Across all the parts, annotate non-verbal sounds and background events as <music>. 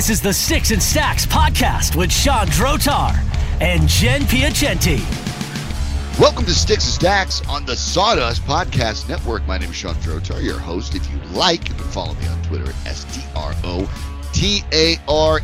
This is the Sticks and Stacks podcast with Sean Drotar and Jen Piacenti. Welcome to Sticks and Stacks on the Sawdust Podcast Network. My name is Sean Drotar, your host. If you like, you can follow me on Twitter at S-T-R-O-T-A-R.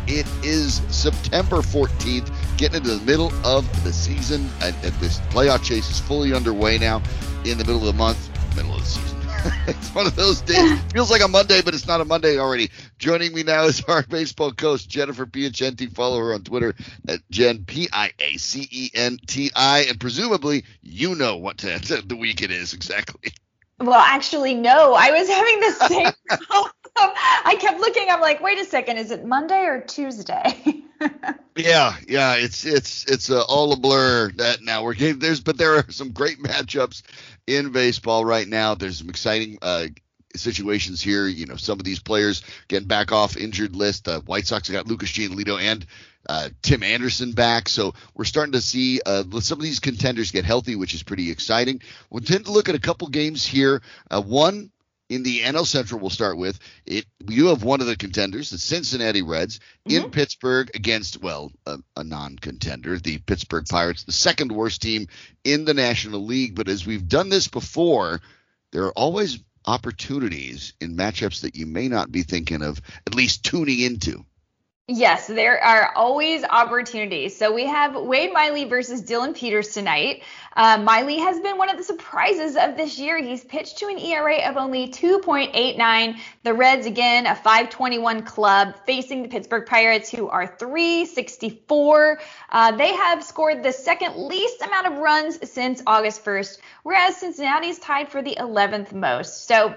It is September 14th, getting into the middle of the season. And, and this playoff chase is fully underway now in the middle of the month, middle of the season. <laughs> it's one of those days. <laughs> Feels like a Monday, but it's not a Monday already. Joining me now is our <laughs> baseball coach, Jennifer Piacenti. Follow her on Twitter at Jen P I A C E N T I, and presumably you know what the week it is exactly. Well, actually, no. I was having the same problem. I kept looking. I'm like, wait a second. Is it Monday or Tuesday? <laughs> yeah, yeah. It's it's it's all a blur that now we're getting there's but there are some great matchups in baseball right now. There's some exciting uh, situations here. You know, some of these players getting back off injured list. Uh, White Sox got Lucas Giolito and uh, Tim Anderson back. So we're starting to see uh, some of these contenders get healthy, which is pretty exciting. We'll tend to look at a couple games here. Uh, one in the NL Central, we'll start with it. You have one of the contenders, the Cincinnati Reds, mm-hmm. in Pittsburgh against, well, a, a non contender, the Pittsburgh Pirates, the second worst team in the National League. But as we've done this before, there are always opportunities in matchups that you may not be thinking of, at least tuning into. Yes, there are always opportunities. So we have Wade Miley versus Dillon Peters tonight. Uh, Miley has been one of the surprises of this year. He's pitched to an ERA of only 2.89. The Reds, again, a 521 club, facing the Pittsburgh Pirates, who are 364. Uh, they have scored the second least amount of runs since August 1st, whereas Cincinnati's tied for the 11th most. So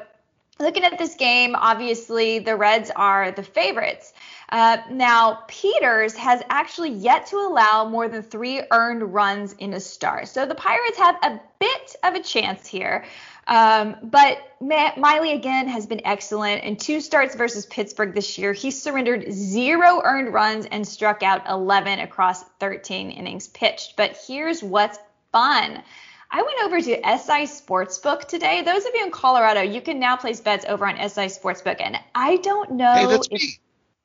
looking at this game, obviously the Reds are the favorites. Uh, now, Peters has actually yet to allow more than three earned runs in a start. So the Pirates have a bit of a chance here. Um, but Miley again has been excellent. In two starts versus Pittsburgh this year, he surrendered zero earned runs and struck out 11 across 13 innings pitched. But here's what's fun. I went over to SI Sportsbook today. Those of you in Colorado, you can now place bets over on SI Sportsbook, and I don't know. Hey, that's if, me.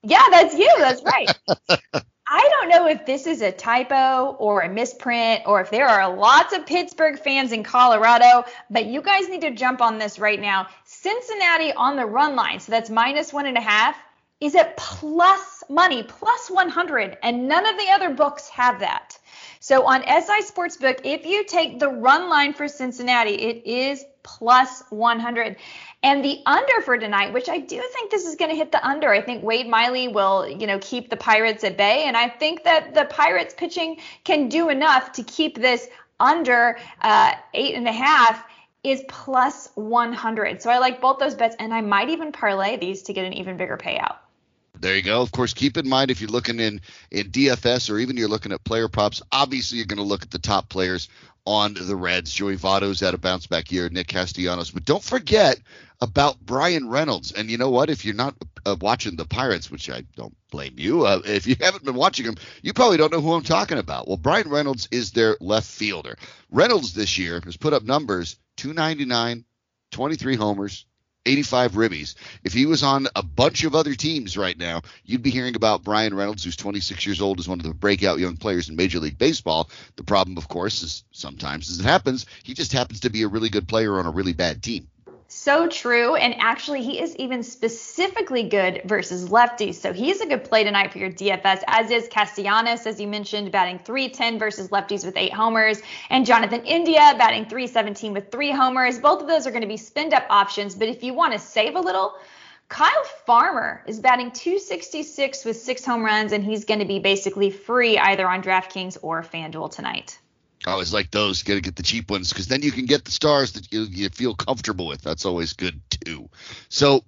Yeah, that's you. That's right. <laughs> I don't know if this is a typo or a misprint or if there are lots of Pittsburgh fans in Colorado, but you guys need to jump on this right now. Cincinnati on the run line, so that's minus one and a half, is at plus money, plus 100, and none of the other books have that. So on SI Sportsbook, if you take the run line for Cincinnati, it is plus 100. And the under for tonight, which I do think this is going to hit the under. I think Wade Miley will, you know, keep the Pirates at bay, and I think that the Pirates pitching can do enough to keep this under uh, eight and a half is plus 100. So I like both those bets, and I might even parlay these to get an even bigger payout. There you go. Of course, keep in mind if you're looking in in DFS or even you're looking at player props, obviously you're going to look at the top players on the Reds. Joey Votto's had a bounce back year, Nick Castellanos. But don't forget about Bryan Reynolds. And you know what? If you're not uh, watching the Pirates, which I don't blame you, uh, if you <laughs> haven't been watching them, you probably don't know who I'm talking about. Well, Bryan Reynolds is their left fielder. Reynolds this year has put up numbers 299, 23 homers, 85 ribbies. If he was on a bunch of other teams right now, you'd be hearing about Bryan Reynolds, who's 26 years old, is one of the breakout young players in Major League Baseball. The problem, of course, is sometimes as it happens, he just happens to be a really good player on a really bad team. So true. And actually, he is even specifically good versus lefties. So he's a good play tonight for your DFS, as is Castellanos, as you mentioned, batting 310 versus lefties with eight homers. And Jonathan India batting 317 with three homers. Both of those are going to be spend up options. But if you want to save a little, Kyle Farmer is batting 266 with six home runs, and he's going to be basically free either on DraftKings or FanDuel tonight. I always like those. Got to get the cheap ones because then you can get the stars that you, you feel comfortable with. That's always good too. So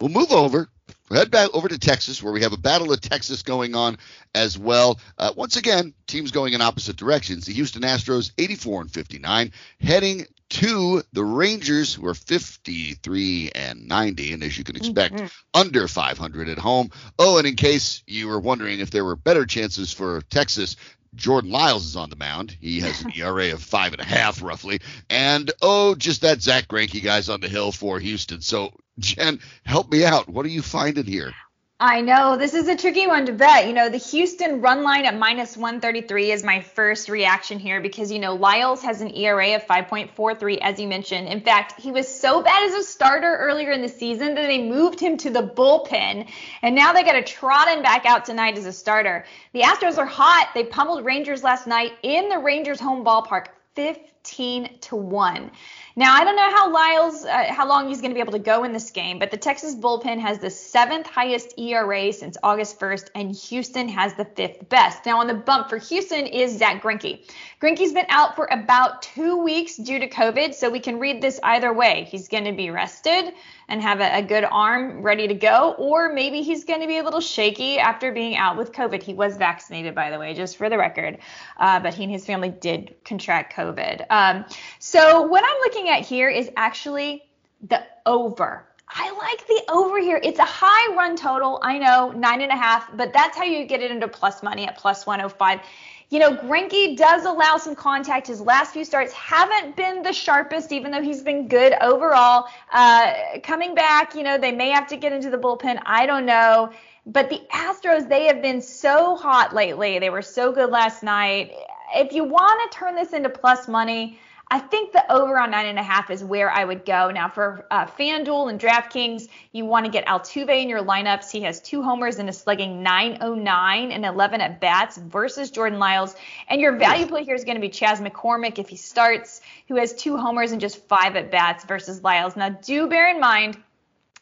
we'll move over. We'll head back over to Texas, where we have a battle of Texas going on as well. Uh, once again, teams going in opposite directions. The Houston Astros, 84 and 59, heading to the Rangers, who are 53 and 90, and as you can expect, mm-hmm. under 500 at home. Oh, and in case you were wondering if there were better chances for Texas, Jordan Lyles is on the mound. He has an ERA of five and a half, roughly. And oh, just that Zack Greinke guy's on the hill for Houston. So, Jen, help me out. What are you finding here? I know this is a tricky one to bet. You know, the Houston run line at minus 133 is my first reaction here because, you know, Lyles has an ERA of 5.43, as you mentioned. In fact, he was so bad as a starter earlier in the season that they moved him to the bullpen. And now they got to trot him back out tonight as a starter. The Astros are hot. They pummeled Rangers last night in the Rangers home ballpark, 15 to 1. Now, I don't know how Lyles, uh, how long he's going to be able to go in this game, but the Texas bullpen has the seventh highest ERA since August 1st, and Houston has the fifth best. Now, on the bump for Houston is Zack Greinke. Greinke's been out for about two weeks due to COVID, so we can read this either way. He's going to be rested and have a, a, good arm ready to go, or maybe he's going to be a little shaky after being out with COVID. He was vaccinated, by the way, just for the record, uh, but he and his family did contract COVID. Um, so what I'm looking at here is actually the over. I like the over here. It's a high run total. I know nine and a half, but that's how you get it into plus money at plus 105 you know, Greinke does allow some contact. His last few starts haven't been the sharpest, even though he's been good overall. Uh, coming back, you know, they may have to get into the bullpen. I don't know. But the Astros, they have been so hot lately. They were so good last night. If you want to turn this into plus money, I think the over on nine and a half is where I would go. Now for uh, FanDuel and DraftKings, you want to get Altuve in your lineups. He has two homers and is slugging 909 and 11 at bats versus Jordan Lyles. And your value play here is going to be Chas McCormick if he starts, who has two homers and just five at bats versus Lyles. Now do bear in mind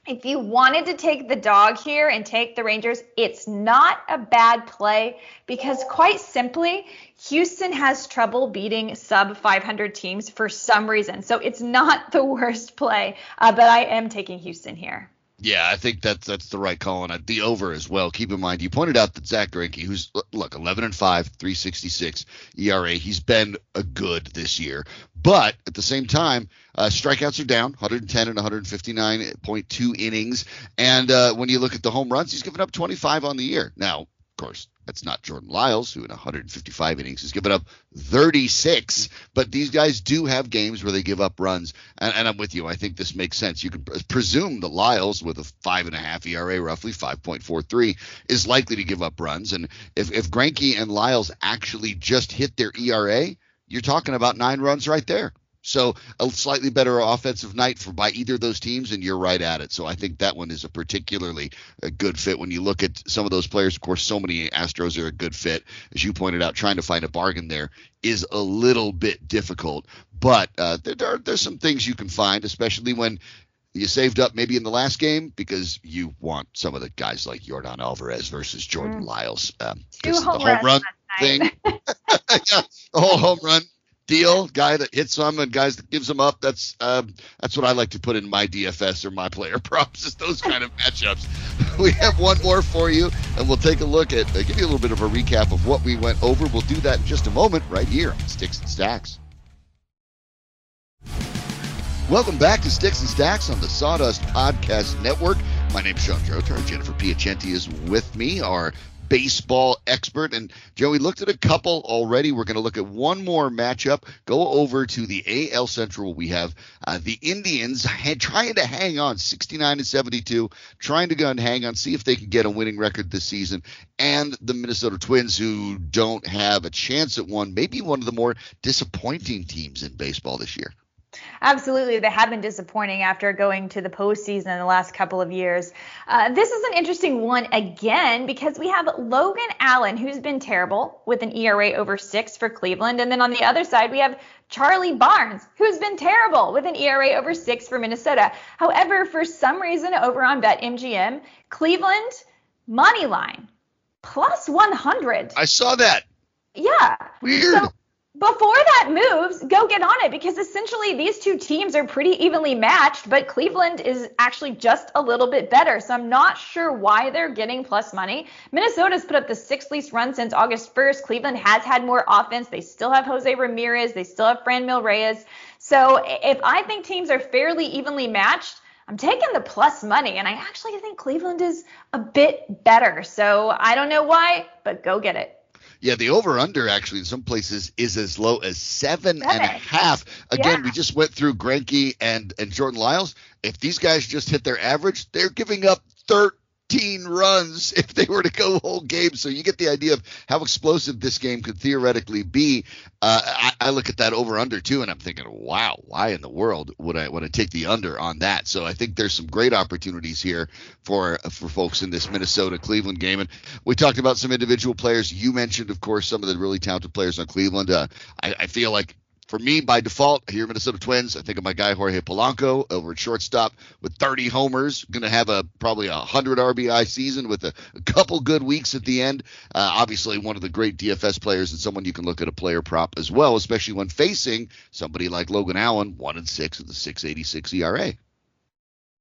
if you wanted to take the dog here and take the Rangers, it's not a bad play because, quite simply, Houston has trouble beating sub 500 teams for some reason. So it's not the <laughs> worst play, uh, but I am taking Houston here. Yeah, I think that's that's the right call on The over as well. Keep in mind, you pointed out that Zack Greinke, who's look 11 and 5, 366 ERA, he's been a good this year. But at the same time, uh, strikeouts are down, 110 and 159.2 innings. And uh, when you look at the home runs, he's given up 25 on the year. Now, of course, that's not Jordan Lyles, who in 155 innings has given up 36. But these guys do have games where they give up runs, and, and I'm with you. I think this makes sense. You can presume that Lyles, with a five and a half ERA, roughly 5.43, is likely to give up runs. And if if Greinke and Lyles actually just hit their ERA, you're talking about nine runs right there. So a slightly better offensive night for by either of those teams, and you're right at it. So I think that one is a particularly a good fit. When you look at some of those players, of course, so many Astros are a good fit. As you pointed out, trying to find a bargain there is a little bit difficult. But uh, there, there are, there's some things you can find, especially when you saved up maybe in the last game because you want some of the guys like Yordan Alvarez versus Jordan mm. Lyles. Um, Two home, home run thing. <laughs> <laughs> yeah, the whole home run deal, guy that hits them and guys that gives them up. That's um, that's what I like to put in my DFS or my player <laughs> props. Is those kind of matchups. <laughs> We have one more for you, and we'll take a look at uh, give you a little bit of a recap of what we went over. We'll do that in just a moment, right here on Sticks and Stacks. Welcome back to Sticks and Stacks on the Sawdust Podcast Network. My name is Sean Drotar. Jennifer Piacenti is with me. Our baseball expert. And Joey looked at a couple already. We're going to look at one more matchup. Go over to the AL Central. We have uh, the Indians <laughs> trying to hang on 69 to 72, trying to go and hang on, see if they can get a winning record this season. And the Minnesota Twins, who don't have a chance at one, maybe one of the more disappointing teams in baseball this year. Absolutely, they have been disappointing after going to the postseason in the last couple of years. Uh, this is an interesting one again because we have Logan Allen, who's been terrible with an ERA over six for Cleveland, and then on the other side we have Charlie Barnes, who's been terrible with an ERA over six for Minnesota. However, for some reason over on BetMGM, Cleveland money line plus 100. I saw that. Yeah. Weird. So, before that moves, go get on it because essentially these two teams are pretty evenly matched, but Cleveland is actually just a little bit better. So I'm not sure why they're getting plus money. Minnesota's put up the sixth least run since August 1st. Cleveland has had more offense. They still have Jose Ramirez. They still have Franmil Reyes. So if I think teams are fairly evenly matched, I'm taking the plus money, and I actually think Cleveland is a bit better. So I don't know why, but go get it. Yeah, the over under actually in some places is as low as seven, seven. and a half. Again, yeah. we just went through Greinke and and Jordan Lyles. If these guys just hit their average, they're giving up 13 15 runs if they were to go whole game. So you get the idea of how explosive this game could theoretically be. Uh, I, I, look at that over under too, and I'm thinking, wow, why in the world would I want to take the under on that? So I think there's some great opportunities here for for folks in this Minnesota Cleveland game. And we talked about some individual players. You mentioned, of course, some of the really talented players on Cleveland. Uh, I, I feel like for me, by default, here Minnesota Twins, I think of my guy Jorge Polanco over at shortstop with 30 homers, going to have a probably a 100 RBI season with a, a couple good weeks at the end. Uh, obviously, one of the great DFS players and someone you can look at a player prop as well, especially when facing somebody like Logan Allen, one and six at the 6.86 ERA.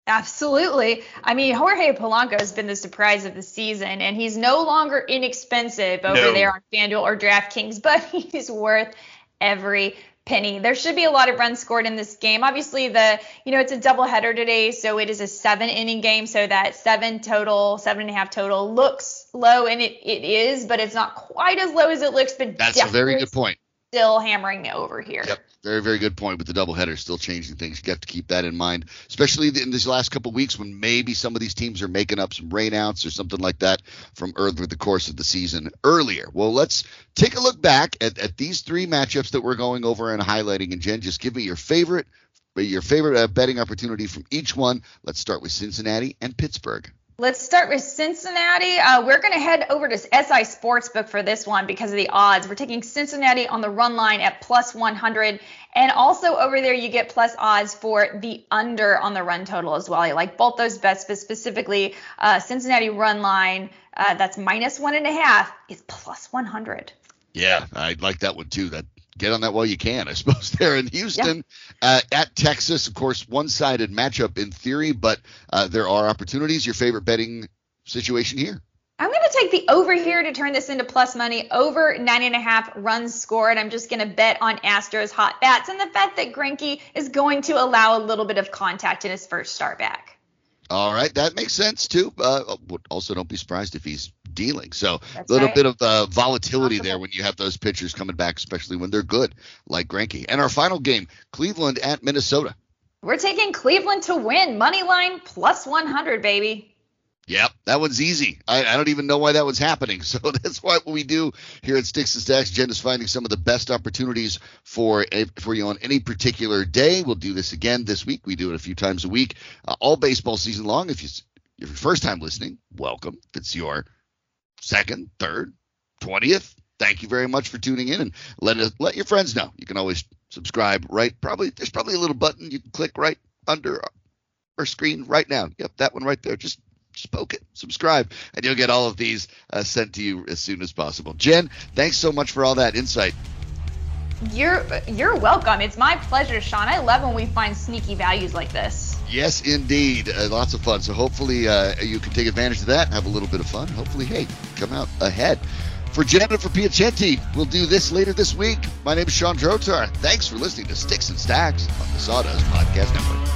Absolutely. I mean, Jorge Polanco has been the surprise of the season, and he's no longer inexpensive over no. there on FanDuel or DraftKings, <laughs> but he's worth every penny. There should be a lot of runs scored in this game. Obviously, the you know it's a doubleheader today, so it is a seven inning game. So that seven total, seven and a half total looks low, and it, it is, but it's not quite as low as it looks. But that's a very good point. Still hammering it over here. Yep. Very, very good point with the doubleheader still changing things. You have to keep that in mind, especially in these last couple weeks when maybe some of these teams are making up some rainouts or something like that from over the course of the season earlier. Well, let's take a look back at, at these three matchups that we're going over and highlighting. And Jen, just give me your favorite your favorite uh, betting opportunity from each one. Let's start with Cincinnati and Pittsburgh. Let's start with Cincinnati. Uh, we're going to head over to SI Sportsbook for this one because of the odds. We're taking Cincinnati on the run line at plus 100. And also over there, you get plus odds for the under on the run total as well. I like both those bets, but specifically uh, Cincinnati run line, uh, that's minus one and a half, is plus 100. Yeah, I like that one too. That get on that while you can, I <laughs> suppose. There in Houston, yeah. uh, at Texas, of course, one-sided matchup in theory, but uh, there are opportunities. Your favorite betting situation here? I'm going to take the over here to turn this into plus money. Over nine and a half runs scored. I'm just going to bet on Astros hot bats and the fact that Greinke is going to allow a little bit of contact in his first start back. All right, that makes sense too. Uh, also, don't be surprised if he's dealing. So a little right. bit of uh, volatility there when you have those pitchers coming back, especially when they're good, like Greinke. And our final game, Cleveland at Minnesota. We're taking Cleveland to win. Money line plus 100, baby. Yep, that one's easy. I, I, don't even know why that was happening. <laughs> So that's why what we do here at Sticks and Stacks. Jen is finding some of the best opportunities for for you on any particular day. We'll do this again this week. We do it a few times a week, uh, all baseball season long. If you if your first time listening, welcome. If it's your second, third, twentieth, thank you very much for tuning in and let us let your friends know. You can always subscribe right. Probably there's probably a little button you can click right under our screen right now. Yep, that one right there. Just just poke it, subscribe, and you'll get all of these uh, sent to you as soon as possible. Jen, thanks so much for all that insight. You're you're welcome. It's my pleasure, Sean. I love when we find sneaky values like this. Yes, indeed. Uh, lots of fun. So hopefully uh, you can take advantage of that and have a little bit of fun. Hopefully, hey, come out ahead. For and for Piacenti, we'll do this later this week. My name is Sean Drotar. Thanks for listening to Sticks and Stacks on the Sawdust Podcast Network.